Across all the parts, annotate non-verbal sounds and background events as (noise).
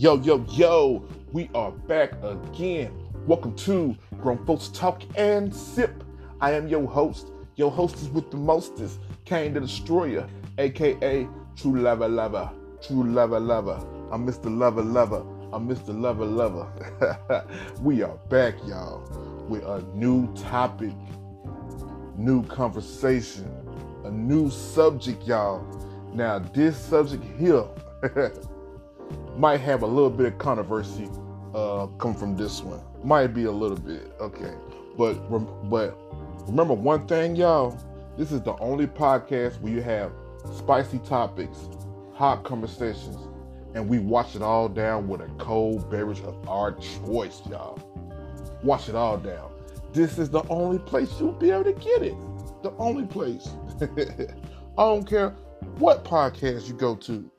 Yo, yo, yo, we are back again. Welcome to Grown Folks Talk and Sip. I am your host. Your hostess with the mostest, Kane the Destroyer, aka True Lover Lover. True Lover Lover. I'm Mr. Lover Lover. I'm Mr. Lover Lover. (laughs) we are back, y'all, with a new topic, new conversation, a new subject, y'all. Now, this subject here (laughs) might have a little bit of controversy uh, come from this one. Might be a little bit, okay. But but remember one thing, y'all. This is the only podcast where you have spicy topics, hot conversations, and we wash it all down with a cold beverage of our choice, y'all. Wash it all down. This is the only place you'll be able to get it. The only place. (laughs) I don't care what podcast you go to.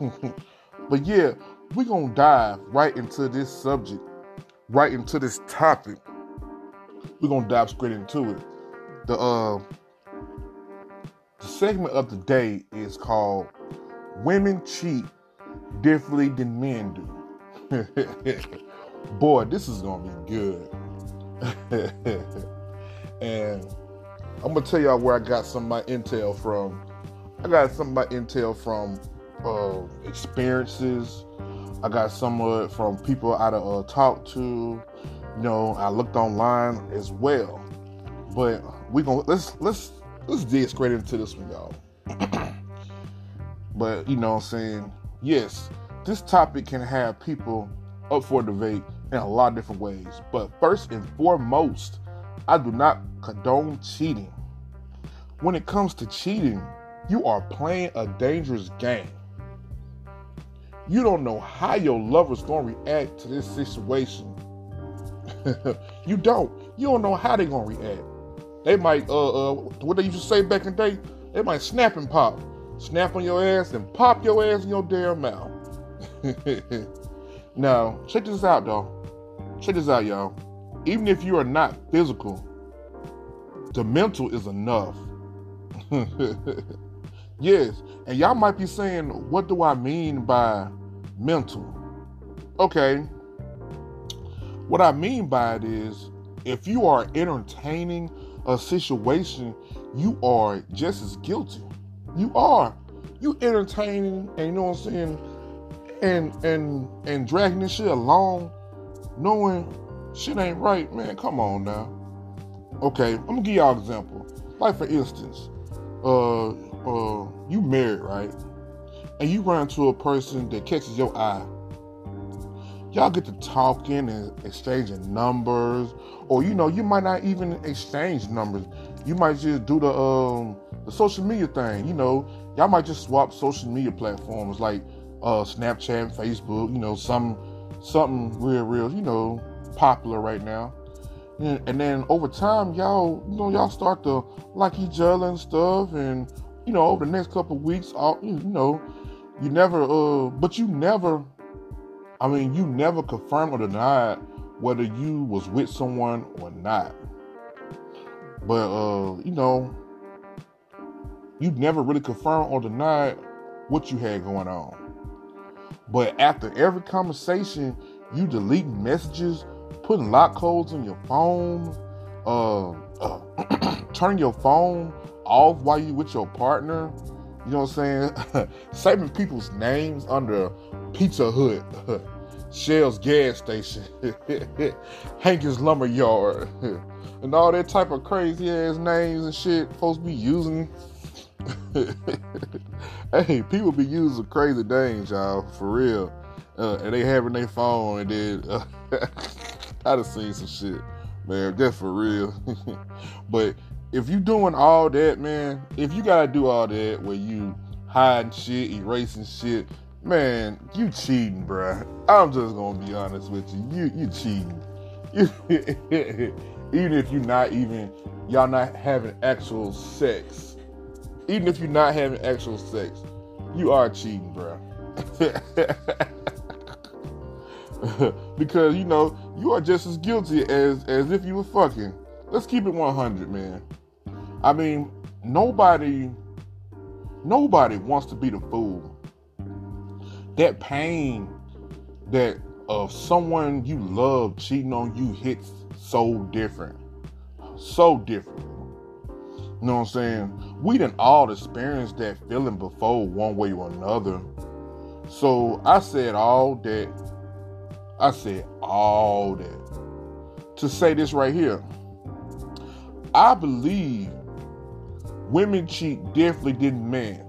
(laughs) but yeah, we're gonna dive right into this subject, right into this topic. We're gonna dive straight into it. The uh the segment of the day is called Women Cheat Differently Than Men Do. (laughs) Boy, this is gonna be good. (laughs) and I'm gonna tell y'all where I got some of my intel from. I got some of my intel from uh, experiences. I got some of it from people I uh, talked to. You know, I looked online as well. But we gonna let's let's let's dig straight into this one, y'all. (clears throat) but you know what I'm saying? Yes, this topic can have people up for debate in a lot of different ways. But first and foremost, I do not condone cheating. When it comes to cheating, you are playing a dangerous game. You don't know how your lover's gonna react to this situation. (laughs) you don't. You don't know how they're gonna react. They might, uh, uh, what they used to say back in the day, they might snap and pop. Snap on your ass and pop your ass in your damn mouth. (laughs) now, check this out, though. Check this out, y'all. Even if you are not physical, the mental is enough. (laughs) yes, and y'all might be saying, what do I mean by mental? Okay. What I mean by it is, if you are entertaining a situation, you are just as guilty. You are. You entertaining, and you know what I'm saying, and and and dragging this shit along, knowing shit ain't right, man. Come on now. Okay, I'm gonna give y'all an example. Like for instance, uh, uh, you married, right? And you run into a person that catches your eye. Y'all get to talking and exchanging numbers, or you know, you might not even exchange numbers. You might just do the um the social media thing. You know, y'all might just swap social media platforms like uh Snapchat, Facebook. You know, some something real, real. You know, popular right now. And, and then over time, y'all, you know, y'all start to like each other and stuff, and you know, over the next couple weeks, all you know, you never, uh, but you never, I mean, you never confirmed or denied whether you was with someone or not. But uh, you know, you never really confirmed or denied what you had going on. But after every conversation, you delete messages putting lock codes on your phone, uh, uh turning your phone off while you with your partner. You know what I'm saying? (laughs) Saving people's names under Pizza Hut, (laughs) Shell's gas station, (laughs) Hankins Lumber Yard, and all that type of crazy ass names and shit folks be using. hey, people be using crazy names, y'all, for real. Uh, and they having their phone and then (laughs) I done seen some shit, man. That's for real. (laughs) but if you doing all that, man, if you gotta do all that where you hiding shit, erasing shit, man, you cheating, bruh. I'm just gonna be honest with you. You you cheating. (laughs) even if you're not even y'all not having actual sex. Even if you're not having actual sex, you are cheating, bruh. (laughs) because you know you are just as guilty as as if you were fucking. Let's keep it 100, man. I mean, nobody nobody wants to be the fool. That pain that of someone you love cheating on you hits so different. So different. You know what I'm saying? We didn't all experience that feeling before one way or another. So I said all that. I said all that. To say this right here. I believe women cheat differently than men.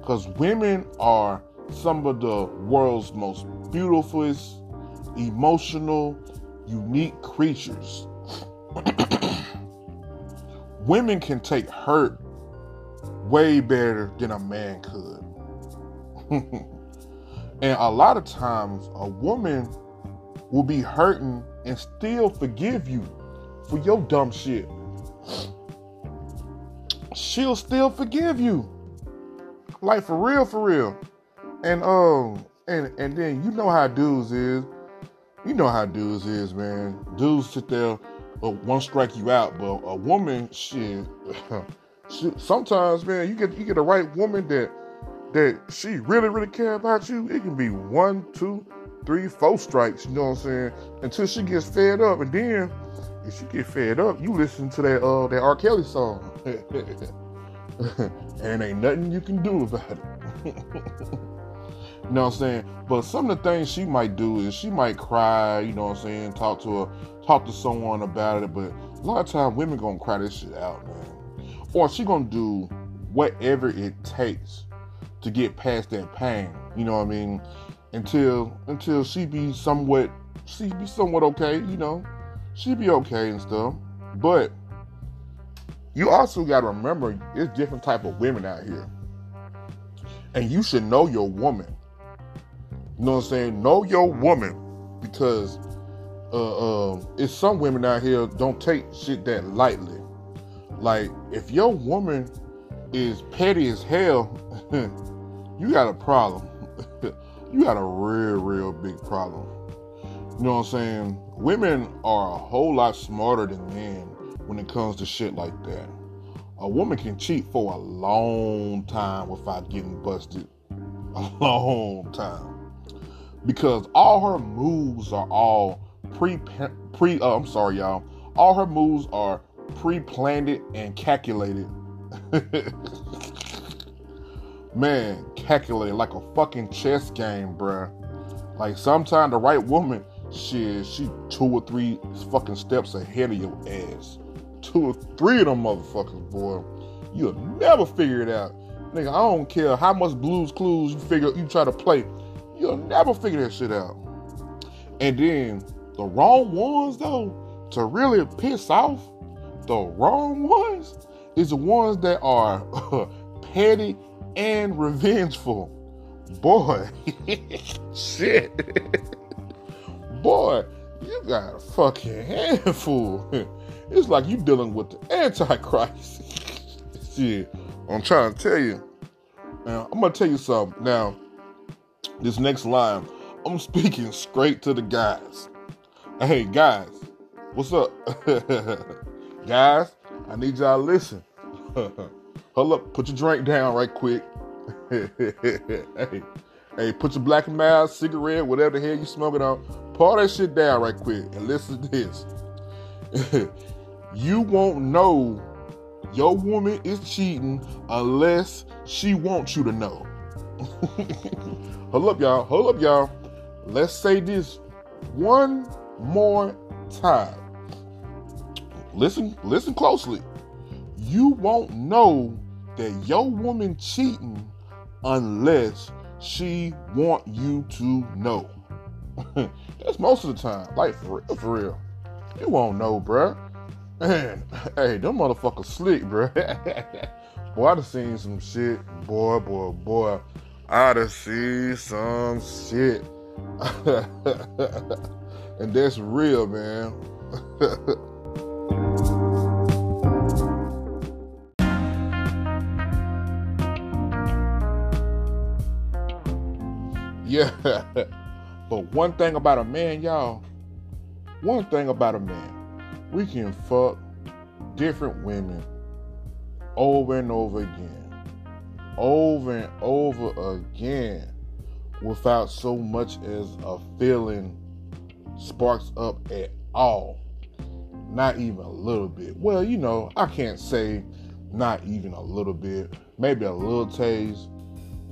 Because women are some of the world's most beautifulest, emotional, unique creatures. (clears throat) Women can take hurt way better than a man could. (laughs) and a lot of times, a woman will be hurting and still forgive you for your dumb shit. She'll still forgive you. Like for real, for real. And um and and then you know how dudes is. You know how dudes is, man. Dudes sit there, uh, one strike you out, but a woman, shit, (laughs) she, sometimes, man, you get you get the right woman that that she really, really care about you. It can be one, two, three, four strikes. You know what I'm saying? Until she gets fed up, and then if she get fed up, you listen to that uh that R. Kelly song, (laughs) and ain't nothing you can do about it. (laughs) You know what I'm saying? But some of the things she might do is she might cry, you know what I'm saying, talk to a talk to someone about it, but a lot of times women gonna cry this shit out, man. Or she gonna do whatever it takes to get past that pain. You know what I mean? Until until she be somewhat she be somewhat okay, you know. She be okay and stuff. But you also gotta remember there's different type of women out here. And you should know your woman. You know what I'm saying? Know your woman because uh, uh, it's some women out here don't take shit that lightly. Like if your woman is petty as hell, (laughs) you got a problem. You got a real, real big problem. You know what I'm saying? Women are a whole lot smarter than men when it comes to shit like that. A woman can cheat for a long time without getting busted. (laughs) A long time because all her moves are all pre pre. Uh, I'm sorry, y'all. All her moves are pre-planned and calculated. (laughs) Man, calculated like a fucking chess game, bruh. Like sometimes the right woman, she she two or three fucking steps ahead of your ass. Two or three of them motherfuckers, boy. You'll never figure it out. Nigga, I don't care how much Blue's Clues you figure you try to play. You'll never figure that shit out. And then the wrong ones, though, to really piss off, the wrong ones is the ones that are (laughs) petty and revengeful. Boy, (laughs) shit. Boy, you got a fucking handful. It's like you dealing with the Antichrist. (laughs) shit, I'm trying to tell you. Now, I'm gonna tell you something. Now, this next line, I'm speaking straight to the guys. Hey, guys, what's up? (laughs) guys, I need y'all to listen. Hold up, put your drink down right quick. (laughs) hey, hey, put your black mild cigarette, whatever the hell you smoking on, pour that shit down right quick and listen to this. (laughs) you won't know your woman is cheating unless she wants you to know. (laughs) Hold up, y'all. Hold up, y'all. Let's say this one more time. Listen, listen closely. You won't know that your woman cheating unless she want you to know. (laughs) That's most of the time. Like for real, for real. You won't know, bruh. Man, (laughs) hey, them motherfuckers slick, bruh. (laughs) boy, I done seen some shit. Boy, boy, boy. I done seen some shit. and that's real, man. Yeah. (laughs) But one thing about a man, y'all, one thing about a man, we can fuck different women over and over again over and over again. without so much as a feeling sparks up at all. Not even a little bit. Well, you know, I can't say not even a little bit. Maybe a little taste.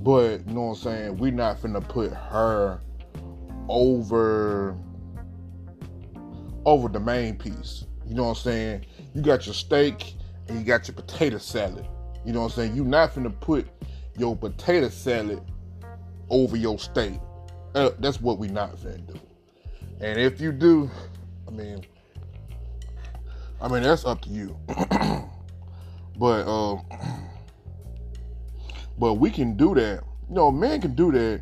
But, you know what I'm saying? We're not finna put her over over the main piece. You know what I'm saying? You got your steak and you got your potato salad. You know what I'm saying? You're not finna put your potato salad over your steak. Uh, that's what we not finna do. And if you do, I mean, I mean that's up to you. (clears throat) but uh, but we can do that. You know, men can do that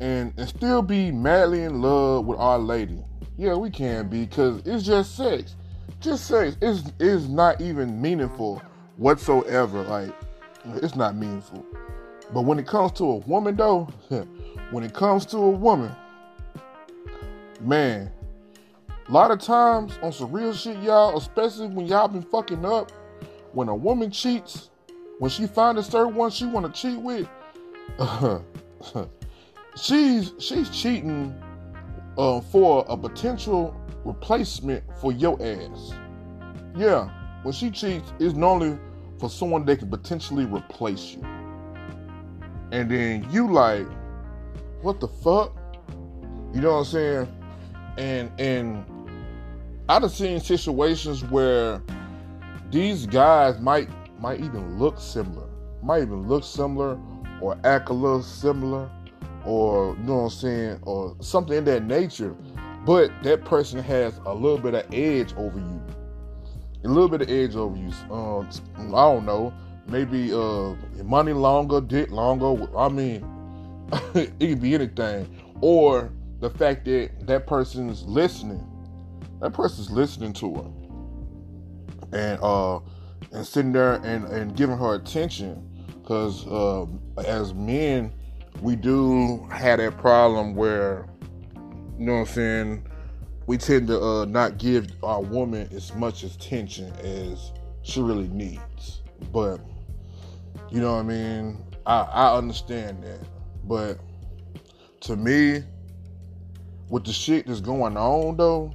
and, and still be madly in love with our lady. Yeah, we can be because it's just sex. Just sex. It's, it's not even meaningful whatsoever. Like, it's not meaningful. But when it comes to a woman, though, (laughs) when it comes to a woman, man, a lot of times on some real shit, y'all, especially when y'all been fucking up, when a woman cheats, when she find a certain one she want to cheat with, (laughs) she's she's cheating uh, for a potential replacement for your ass. Yeah, when she cheats, it's normally for someone that can potentially replace you. And then you like, what the fuck? You know what I'm saying? And and I've seen situations where these guys might might even look similar, might even look similar or act a little similar, or you know what I'm saying, or something in that nature. But that person has a little bit of edge over you, a little bit of edge over you. Um, I don't know, maybe uh, money longer, dick longer. I mean, (laughs) it could be anything, or the fact that that person's listening, that person's listening to her, and uh, and sitting there and and giving her attention, because uh, as men we do have that problem where, you know what I'm saying, we tend to uh, not give our woman as much attention as she really needs. But, you know what I mean? I, I understand that. But to me, with the shit that's going on though,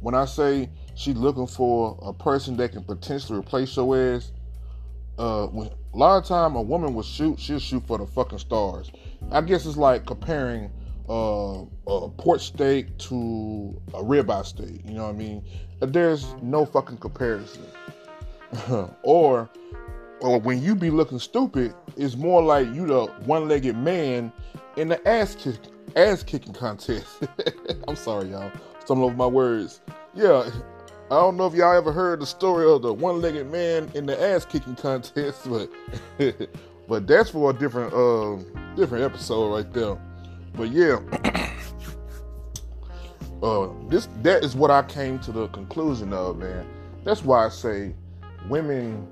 when I say she's looking for a person that can potentially replace your ass, uh, when, a lot of time a woman will shoot, she'll shoot for the fucking stars. I guess it's like comparing uh, a pork steak to a ribeye steak. You know what I mean? There's no fucking comparison. (laughs) or, or when you be looking stupid, it's more like you the one-legged man in the ass kick, ass kicking contest. (laughs) I'm sorry, y'all. Stumbling over my words. Yeah, I don't know if y'all ever heard the story of the one-legged man in the ass kicking contest, (laughs) but (laughs) but that's for a different um different episode right there. But yeah, (coughs) uh, this that is what I came to the conclusion of, man. That's why I say women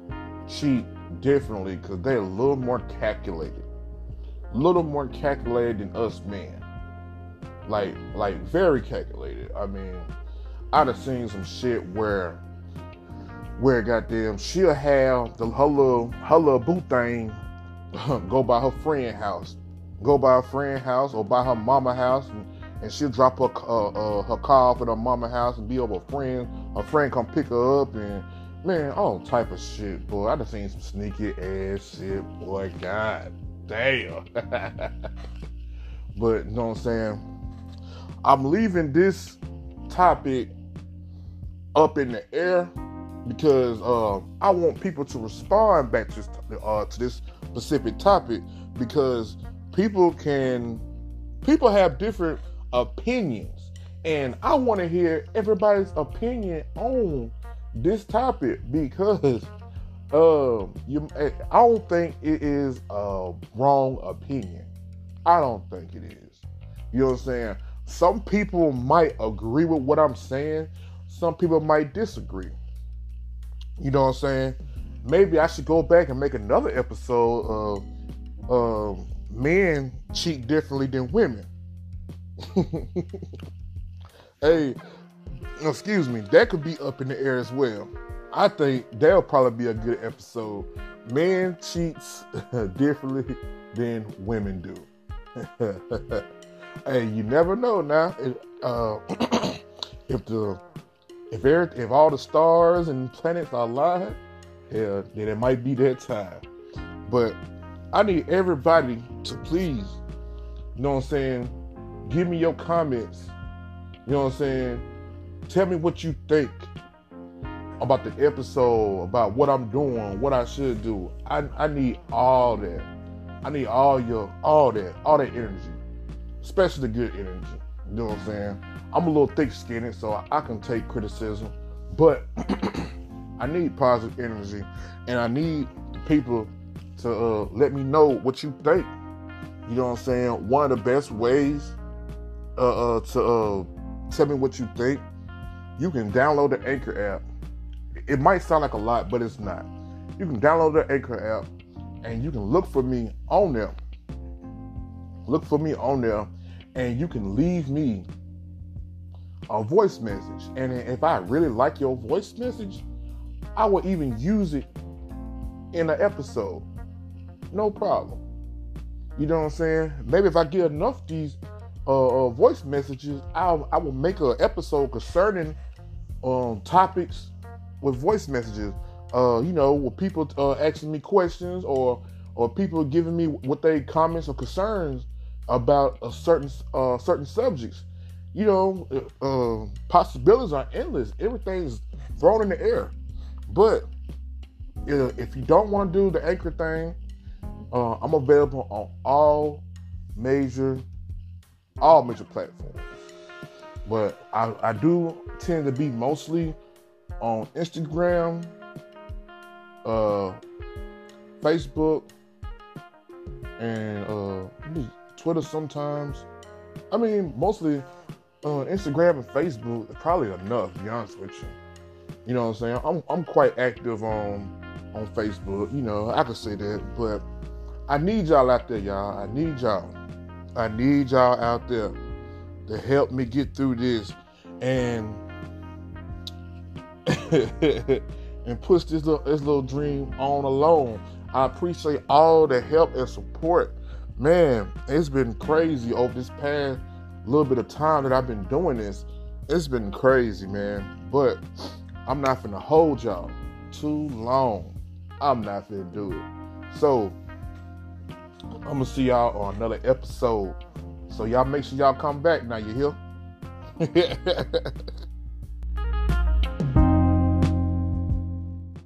cheat differently because they're a little more calculated, a little more calculated than us men. Like, like very calculated. I mean, I'd have seen some shit where, where goddamn she'll have the her little her little boo thing (laughs) go by her friend house, go by her friend house or by her mama house, and, and she'll drop her uh, uh, her car off at her mama house and be over a friend. Her friend come pick her up and man, all type of shit, boy. I done seen some sneaky ass shit, boy. God damn. (laughs) but you know what I'm saying? I'm leaving this topic up in the air because uh, I want people to respond back to, uh, to this specific topic because people can people have different opinions and I want to hear everybody's opinion on this topic because uh, you I don't think it is a wrong opinion. I don't think it is. You know what I'm saying? Some people might agree with what I'm saying. Some people might disagree. You know what I'm saying? Maybe I should go back and make another episode of uh, men cheat differently than women. (laughs) hey, excuse me, that could be up in the air as well. I think that'll probably be a good episode. Men cheats (laughs) differently than women do. (laughs) hey, you never know now. If, uh, (clears throat) if the if if all the stars and planets are aligned, yeah, then it might be that time. But I need everybody to please, you know what I'm saying, give me your comments. You know what I'm saying? Tell me what you think about the episode, about what I'm doing, what I should do. I, I need all that. I need all your all that, all that energy. Especially the good energy. You know what I'm saying? I'm a little thick skinned, so I, I can take criticism. But (clears throat) I need positive energy and I need people to uh, let me know what you think. You know what I'm saying? One of the best ways uh, uh, to uh, tell me what you think, you can download the Anchor app it might sound like a lot, but it's not. You can download the Anchor app and you can look for me on there. Look for me on there and you can leave me a voice message. And if I really like your voice message, I will even use it in an episode. No problem. You know what I'm saying? Maybe if I get enough these uh, uh, voice messages, I'll, I will make an episode concerning um, topics with voice messages. Uh, you know, with people uh, asking me questions or or people giving me what they comments or concerns about a certain uh, certain subjects. You know, uh, possibilities are endless. Everything's thrown in the air. But if you don't want to do the anchor thing, uh, I'm available on all major all major platforms. But I, I do tend to be mostly on Instagram, uh, Facebook, and uh, Twitter sometimes. I mean, mostly uh, Instagram and Facebook probably enough. To be honest with you, you know what I'm saying. I'm I'm quite active on on Facebook. You know, I could say that, but I need y'all out there, y'all. I need y'all. I need y'all out there to help me get through this. And (laughs) and push this little this little dream on alone. I appreciate all the help and support. Man, it's been crazy over this past little bit of time that I've been doing this. It's been crazy, man. But I'm not gonna hold y'all too long. I'm not gonna do it. So I'm gonna see y'all on another episode. So y'all make sure y'all come back now. You hear? (laughs)